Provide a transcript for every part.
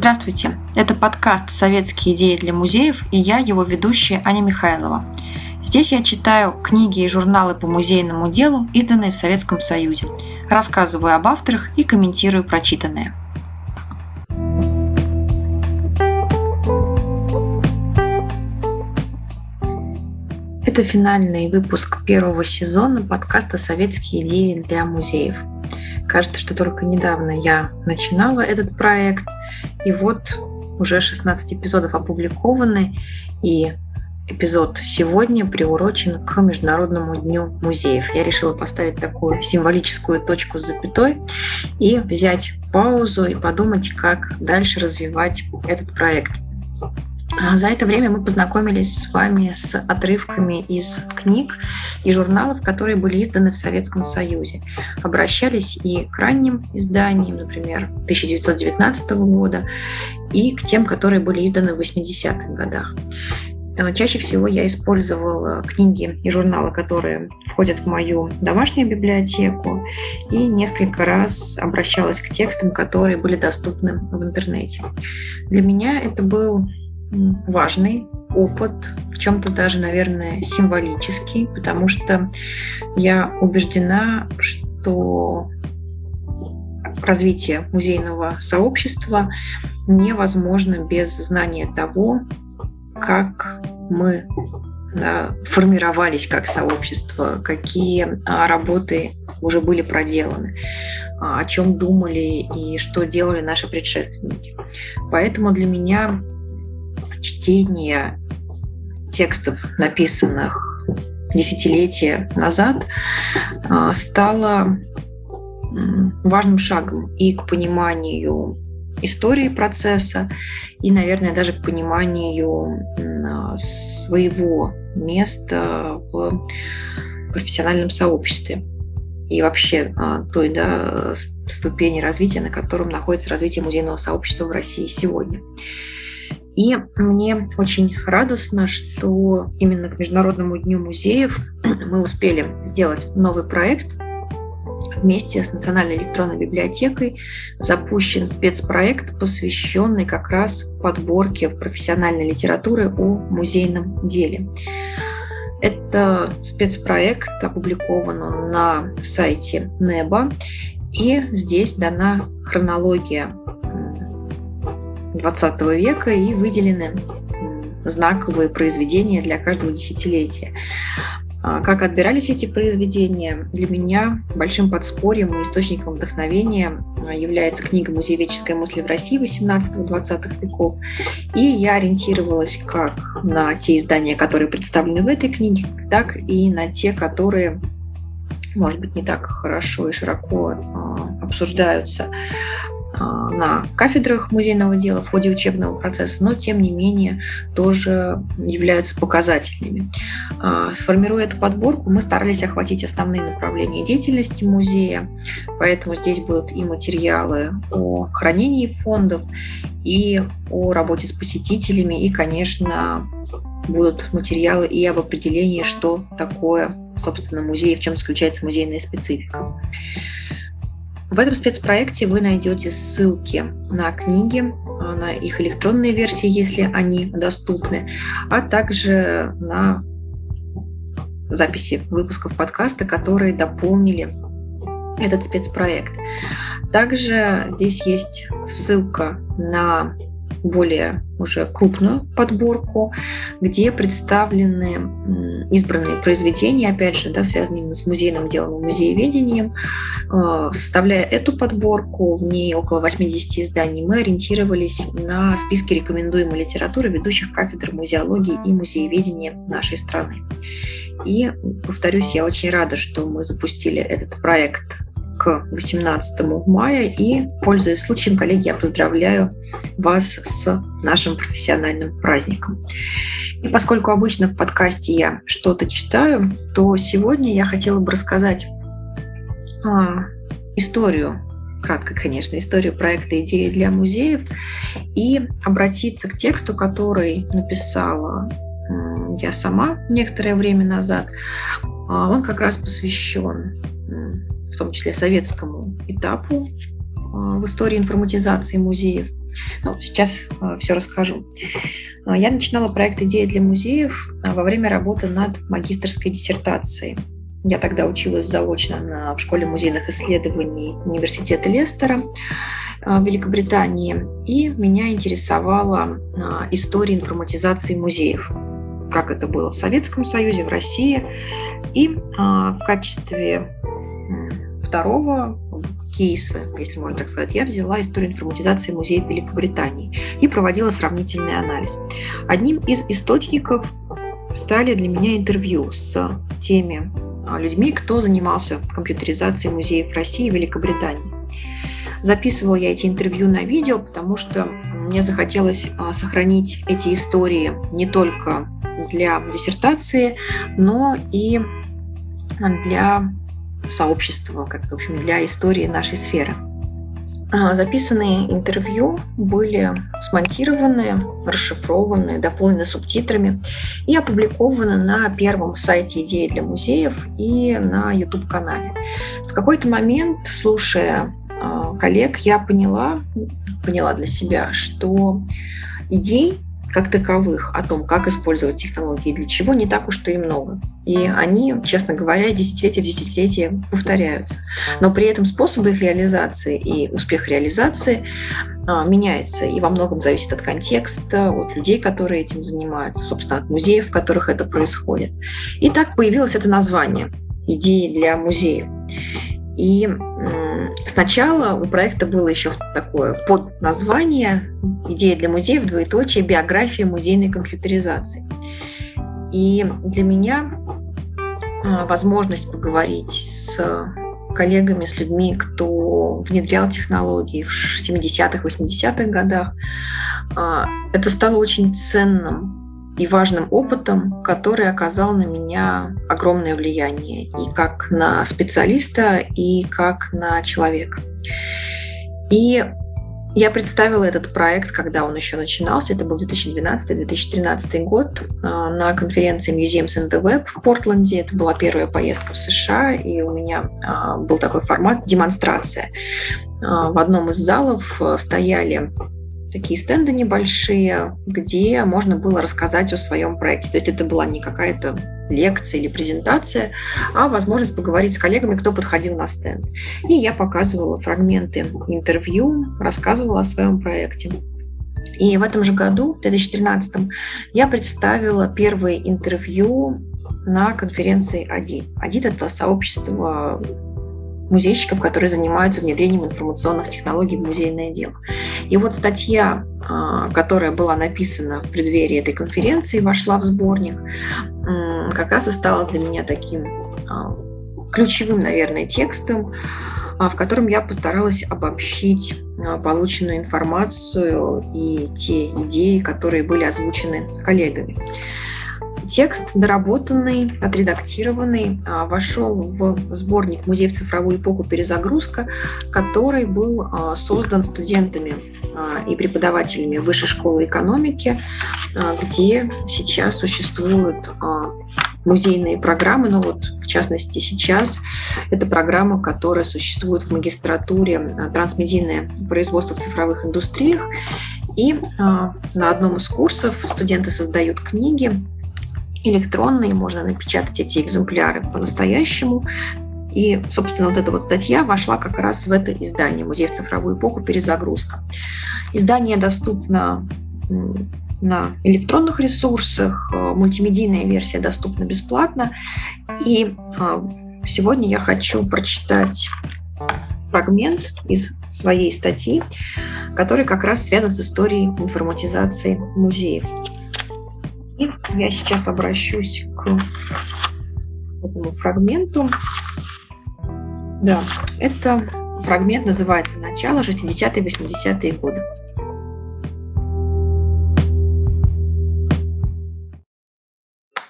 Здравствуйте, это подкаст «Советские идеи для музеев» и я, его ведущая Аня Михайлова. Здесь я читаю книги и журналы по музейному делу, изданные в Советском Союзе, рассказываю об авторах и комментирую прочитанное. Это финальный выпуск первого сезона подкаста «Советские идеи для музеев». Кажется, что только недавно я начинала этот проект, и вот уже 16 эпизодов опубликованы, и эпизод сегодня приурочен к Международному дню музеев. Я решила поставить такую символическую точку с запятой и взять паузу и подумать, как дальше развивать этот проект. А за это время мы познакомились с вами с отрывками из книг и журналов, которые были изданы в Советском Союзе. Обращались и к ранним изданиям, например, 1919 года, и к тем, которые были изданы в 80-х годах. А, чаще всего я использовала книги и журналы, которые входят в мою домашнюю библиотеку, и несколько раз обращалась к текстам, которые были доступны в интернете. Для меня это был важный опыт, в чем-то даже, наверное, символический, потому что я убеждена, что развитие музейного сообщества невозможно без знания того, как мы да, формировались как сообщество, какие а, работы уже были проделаны, а, о чем думали и что делали наши предшественники. Поэтому для меня чтение текстов, написанных десятилетия назад, а, стало важным шагом и к пониманию истории процесса, и, наверное, даже к пониманию а, своего места в профессиональном сообществе и вообще а, той да, ступени развития, на котором находится развитие музейного сообщества в России сегодня. И мне очень радостно, что именно к Международному дню музеев мы успели сделать новый проект. Вместе с Национальной электронной библиотекой запущен спецпроект, посвященный как раз подборке профессиональной литературы о музейном деле. Это спецпроект опубликован на сайте НЕБА, и здесь дана хронология 20 века и выделены знаковые произведения для каждого десятилетия. А, как отбирались эти произведения? Для меня большим подспорьем и источником вдохновения а, является книга «Музееведческая мысль в России 18-20 веков». И я ориентировалась как на те издания, которые представлены в этой книге, так и на те, которые, может быть, не так хорошо и широко а, обсуждаются на кафедрах музейного дела в ходе учебного процесса, но тем не менее тоже являются показательными. А, сформируя эту подборку, мы старались охватить основные направления деятельности музея, поэтому здесь будут и материалы о хранении фондов, и о работе с посетителями, и, конечно, будут материалы и об определении, что такое, собственно, музей, в чем заключается музейная специфика. В этом спецпроекте вы найдете ссылки на книги, а, на их электронные версии, если они доступны, а также на записи выпусков подкаста, которые дополнили этот спецпроект. Также здесь есть ссылка на более уже крупную подборку, где представлены избранные произведения, опять же, да, связанные именно с музейным делом и музееведением. Э, составляя эту подборку, в ней около 80 изданий, мы ориентировались на списки рекомендуемой литературы ведущих кафедр музеологии и музееведения нашей страны. И, повторюсь, я очень рада, что мы запустили этот проект к 18 мая. И, пользуясь случаем, коллеги, я поздравляю вас с нашим профессиональным праздником. И поскольку обычно в подкасте я что-то читаю, то сегодня я хотела бы рассказать а, историю кратко, конечно, историю проекта «Идеи для музеев» и обратиться к тексту, который написала я сама некоторое время назад. А, он как раз посвящен в том числе советскому этапу а, в истории информатизации музеев. Ну, сейчас все расскажу. Я начинала проект «Идея для музеев» во время работы над магистрской диссертацией. Я тогда училась заочно на, в школе музейных исследований университета Лестера в Великобритании, и меня интересовала история информатизации музеев как это было в Советском Союзе, в России. И а, в качестве второго кейса, если можно так сказать, я взяла историю информатизации музея Великобритании и проводила сравнительный анализ. Одним из источников стали для меня интервью с теми а, людьми, кто занимался компьютеризацией музеев России и Великобритании. Записывала я эти интервью на видео, потому что мне захотелось а, сохранить эти истории не только для диссертации, но и для сообщества, как в общем, для истории нашей сферы. А, записанные интервью были смонтированы, расшифрованы, дополнены субтитрами и опубликованы на первом сайте «Идеи для музеев» и на YouTube-канале. В какой-то момент, слушая а, коллег, я поняла, поняла для себя, что идей как таковых, о том, как использовать технологии для чего, не так уж и много. И они, честно говоря, десятилетия в десятилетие повторяются. Но при этом способы их реализации и успех реализации а, меняется и во многом зависит от контекста, от людей, которые этим занимаются, собственно, от музеев, в которых это происходит. И так появилось это название «Идеи для музеев». И сначала у проекта было еще такое под название «Идея для музеев. Двоеточие. Биография музейной компьютеризации». И для меня а, возможность поговорить с коллегами, с людьми, кто внедрял технологии в 70-х, 80-х годах, а, это стало очень ценным и важным опытом, который оказал на меня огромное влияние и как на специалиста, и как на человека. И я представила этот проект, когда он еще начинался, это был 2012-2013 год, а, на конференции Museums in the Web в Портленде. Это была первая поездка в США, и у меня а, был такой формат демонстрация. А, в одном из залов стояли такие стенды небольшие, где можно было рассказать о своем проекте. То есть это была не какая-то лекция или презентация, а возможность поговорить с коллегами, кто подходил на стенд. И я показывала фрагменты интервью, рассказывала о своем проекте. И в этом же году, в 2013, я представила первое интервью на конференции АДИ. АДИ – это сообщество музейщиков, которые занимаются внедрением информационных технологий в музейное дело. И вот статья, а, которая была написана в преддверии этой конференции, вошла в сборник, как раз и стала для меня таким а, ключевым, наверное, текстом, а, в котором я постаралась обобщить полученную информацию и те идеи, которые были озвучены коллегами. Текст доработанный, отредактированный, а, вошел в сборник «Музей в цифровую эпоху. Перезагрузка», который был а, создан студентами а, и преподавателями Высшей школы экономики, где сейчас существуют музейные программы, но вот в частности сейчас это программа, которая существует в магистратуре «Трансмедийное производство в цифровых индустриях». И на одном из курсов студенты создают книги, электронные, можно напечатать эти экземпляры по-настоящему. И, собственно, вот эта вот статья вошла как раз в это издание «Музей в цифровую эпоху. Перезагрузка». Издание доступно на электронных ресурсах, э, мультимедийная версия доступна бесплатно. И э, сегодня я хочу прочитать фрагмент из своей статьи, который как раз связан с историей информатизации музеев. Я сейчас обращусь к этому фрагменту. Да, это фрагмент называется «Начало 60-е 80-е годы».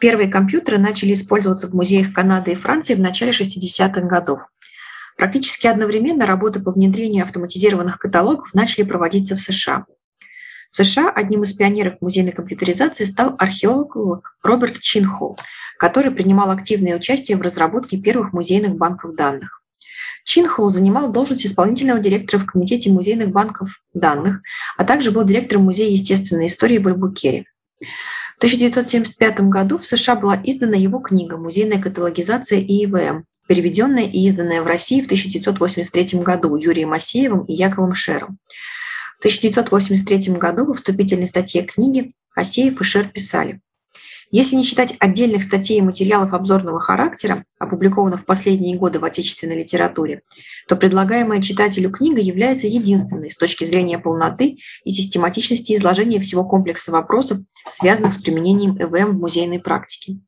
Первые компьютеры начали использоваться в музеях Канады и Франции в начале 60-х годов. Практически одновременно работы по внедрению автоматизированных каталогов начали проводиться в США – в США одним из пионеров музейной компьютеризации стал археолог Роберт Чинхол, который принимал активное участие в разработке первых музейных банков данных. Чинхол занимал должность исполнительного директора в Комитете музейных банков данных, а также был директором Музея естественной истории в Альбукере. В 1975 году в США была издана его книга «Музейная каталогизация ИИВМ», переведенная и изданная в России в 1983 году Юрием Асеевым и Яковом Шером. В 1983 году во вступительной статье книги Асеев и Шер писали если не считать отдельных статей и материалов обзорного характера, опубликованных в последние годы в отечественной литературе, то предлагаемая читателю книга является единственной с точки зрения полноты и систематичности изложения всего комплекса вопросов, связанных с применением ЭВМ в музейной практике.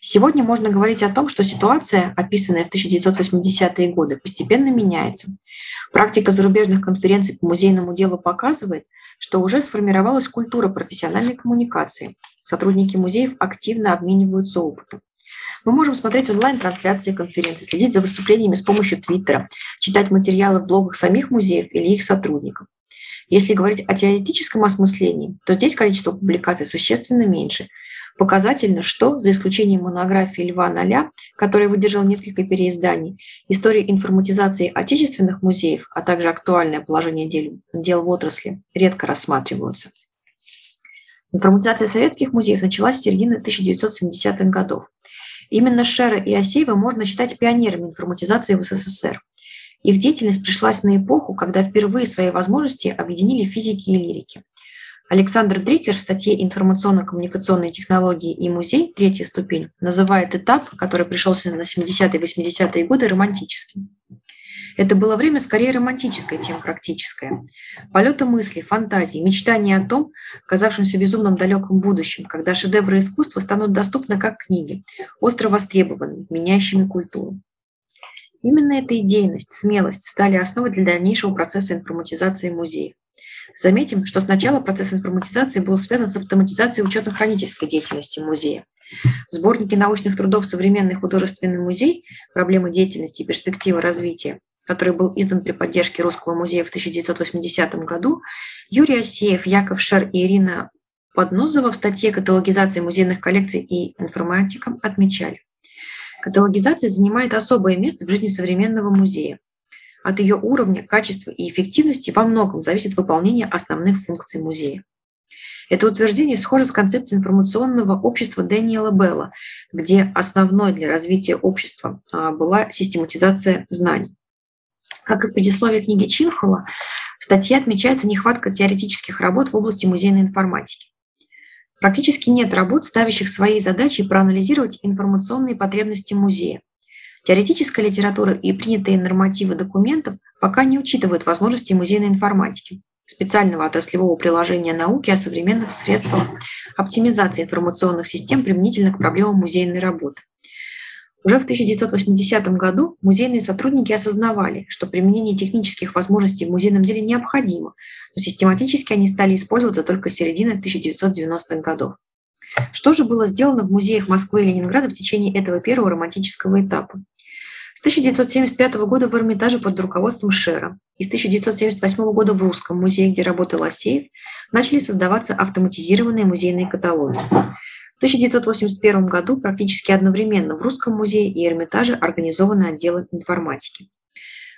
Сегодня можно говорить о том, что ситуация, описанная в 1980-е годы, постепенно меняется. Практика зарубежных конференций по музейному делу показывает, что уже сформировалась культура профессиональной коммуникации. Сотрудники музеев активно обмениваются опытом. Мы можем смотреть онлайн-трансляции конференций, следить за выступлениями с помощью Твиттера, читать материалы в блогах самих музеев или их сотрудников. Если говорить о теоретическом осмыслении, то здесь количество публикаций существенно меньше, Показательно, что, за исключением монографии Льва Ноля, который выдержал несколько переизданий, история информатизации отечественных музеев, а также актуальное положение дел, дел в отрасли редко рассматриваются. Информатизация советских музеев началась с середины 1970-х годов. Именно Шера и Асеева можно считать пионерами информатизации в СССР. Их деятельность пришлась на эпоху, когда впервые свои возможности объединили физики и лирики. Александр Дрикер в статье «Информационно-коммуникационные технологии и музей. Третья ступень» называет этап, который пришелся на 70-е 80-е годы, романтическим. Это было время скорее романтическое, чем практическое. Полеты мысли, фантазии, мечтания о том, казавшемся безумном далеком будущем, когда шедевры искусства станут доступны как книги, остро востребованными, меняющими культуру. Именно эта идейность, смелость стали основой для дальнейшего процесса информатизации музеев. Заметим, что сначала процесс информатизации был связан с автоматизацией учетно-хранительской деятельности музея. В сборнике научных трудов «Современный художественный музей. Проблемы деятельности и перспективы развития», который был издан при поддержке Русского музея в 1980 году, Юрий Осеев, Яков Шер и Ирина Поднозова в статье «Каталогизация музейных коллекций и информатика» отмечали. Каталогизация занимает особое место в жизни современного музея. От ее уровня, качества и эффективности во многом зависит выполнение основных функций музея. Это утверждение схоже с концепцией информационного общества Дэниела Белла, где основной для развития общества а, была систематизация знаний. Как и в предисловии книги Чинхола, в статье отмечается нехватка теоретических работ в области музейной информатики. Практически нет работ, ставящих своей задачей проанализировать информационные потребности музея, Теоретическая литература и принятые нормативы документов пока не учитывают возможности музейной информатики, специального отраслевого приложения науки о современных средствах оптимизации информационных систем применительно к проблемам музейной работы. Уже в 1980 году музейные сотрудники осознавали, что применение технических возможностей в музейном деле необходимо, но систематически они стали использоваться только с середины 1990-х годов. Что же было сделано в музеях Москвы и Ленинграда в течение этого первого романтического этапа? С 1975 года в Эрмитаже под руководством Шера и с 1978 года в Русском музее, где работал Асеев, начали создаваться автоматизированные музейные каталоги. В 1981 году практически одновременно в Русском музее и Эрмитаже организованы отделы информатики.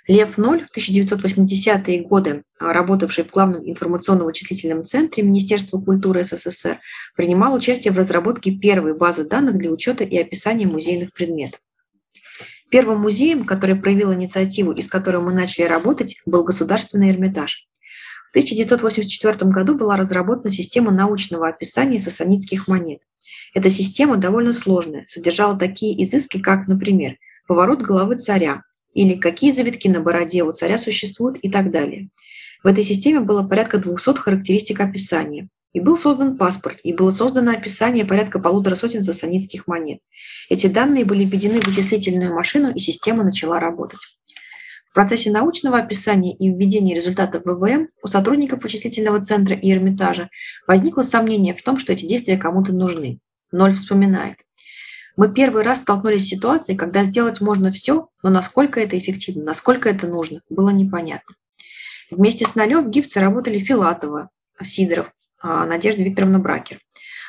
Лев Ноль в 1980-е годы, а, работавший в Главном информационно-вычислительном центре Министерства культуры СССР, принимал участие в разработке первой базы данных для учета и описания музейных предметов. Первым музеем, который проявил инициативу и с которым мы начали работать, был Государственный Эрмитаж. В 1984 году была разработана система научного описания сасанитских монет. Эта система довольно сложная, содержала такие изыски, как, например, поворот головы царя, или какие завитки на бороде у царя существуют и так далее. В этой системе было порядка 200 характеристик описания. И был создан паспорт, и было создано описание порядка полутора сотен сасанитских монет. Эти данные были введены в вычислительную машину, и система начала работать. В процессе научного описания и введения результатов ВВМ у сотрудников вычислительного центра и Эрмитажа возникло сомнение в том, что эти действия кому-то нужны. Ноль вспоминает. Мы первый раз столкнулись с ситуацией, когда сделать можно все, но насколько это эффективно, насколько это нужно, было непонятно. Вместе с Налев в ГИФЦе работали Филатова, Сидоров, а, Надежда Викторовна Бракер.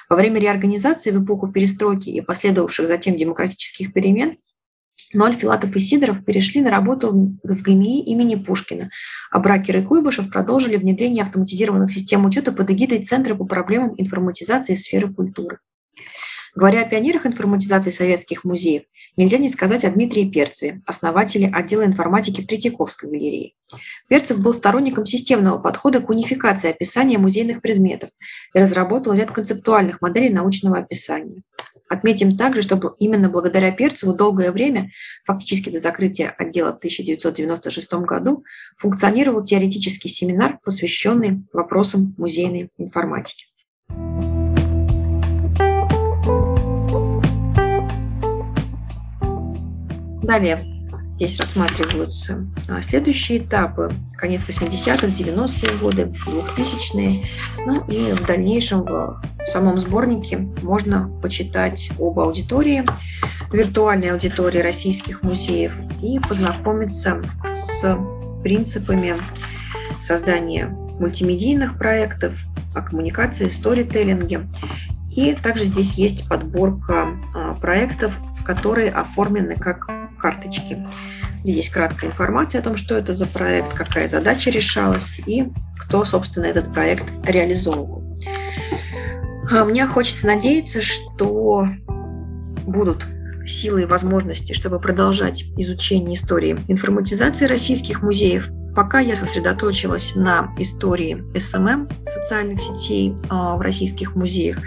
Во время реорганизации в эпоху перестройки и последовавших затем демократических перемен Ноль Филатов и Сидоров перешли на работу в ГМИ имени Пушкина, а Бракер и Куйбышев продолжили внедрение автоматизированных систем учета под эгидой Центра по проблемам информатизации сферы культуры. Говоря о пионерах информатизации советских музеев, нельзя не сказать о Дмитрии Перцеве, основателе отдела информатики в Третьяковской галерее. Перцев был сторонником системного подхода к унификации описания музейных предметов и разработал ряд концептуальных моделей научного описания. Отметим также, что именно благодаря Перцеву долгое время, фактически до закрытия отдела в 1996 году, функционировал теоретический семинар, посвященный вопросам музейной информатики. Далее здесь рассматриваются а, следующие этапы. Конец 80-х, 90-е годы, 2000-е. Ну и в дальнейшем в самом сборнике можно почитать об аудитории, виртуальной аудитории российских музеев и познакомиться с принципами создания мультимедийных проектов, о коммуникации, сторителлинге. И также здесь есть подборка а, проектов, которые оформлены как карточки, где есть краткая информация о том, что это за проект, какая задача решалась и кто, собственно, этот проект реализовывал. А мне хочется надеяться, что будут силы и возможности, чтобы продолжать изучение истории информатизации российских музеев. Пока я сосредоточилась на истории SMM, социальных сетей а, в российских музеях,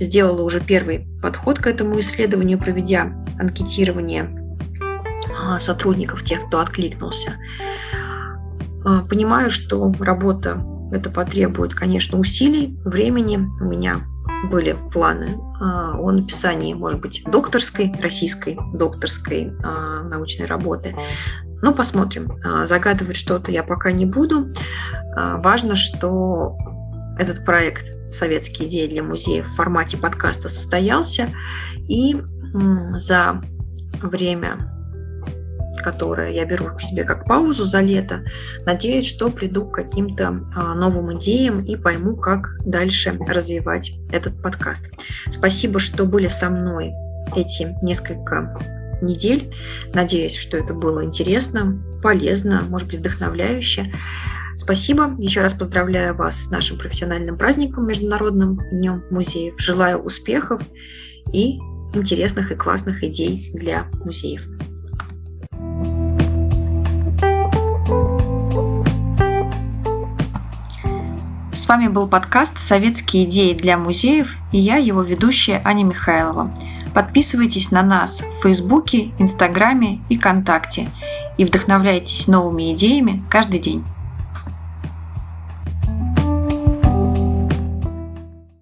сделала уже первый подход к этому исследованию, проведя анкетирование сотрудников, тех, кто откликнулся. А, понимаю, что работа это потребует, конечно, усилий, времени. У меня были планы а, о написании, может быть, докторской, российской докторской научной работы. Ну, посмотрим. Загадывать что-то я пока не буду. Важно, что этот проект «Советские идеи для музеев» в формате подкаста состоялся, и за время которое я беру себе как паузу за лето. Надеюсь, что приду к каким-то а, новым идеям и пойму, как дальше развивать этот подкаст. Спасибо, что были со мной эти несколько недель. Надеюсь, что это было интересно, полезно, может быть, вдохновляюще. Спасибо. Еще раз поздравляю вас с нашим профессиональным праздником, Международным днем музеев. Желаю успехов и интересных и классных идей для музеев. С вами был подкаст «Советские идеи для музеев» и я, его ведущая Аня Михайлова. Подписывайтесь на нас в Фейсбуке, Инстаграме и ВКонтакте и вдохновляйтесь новыми идеями каждый день.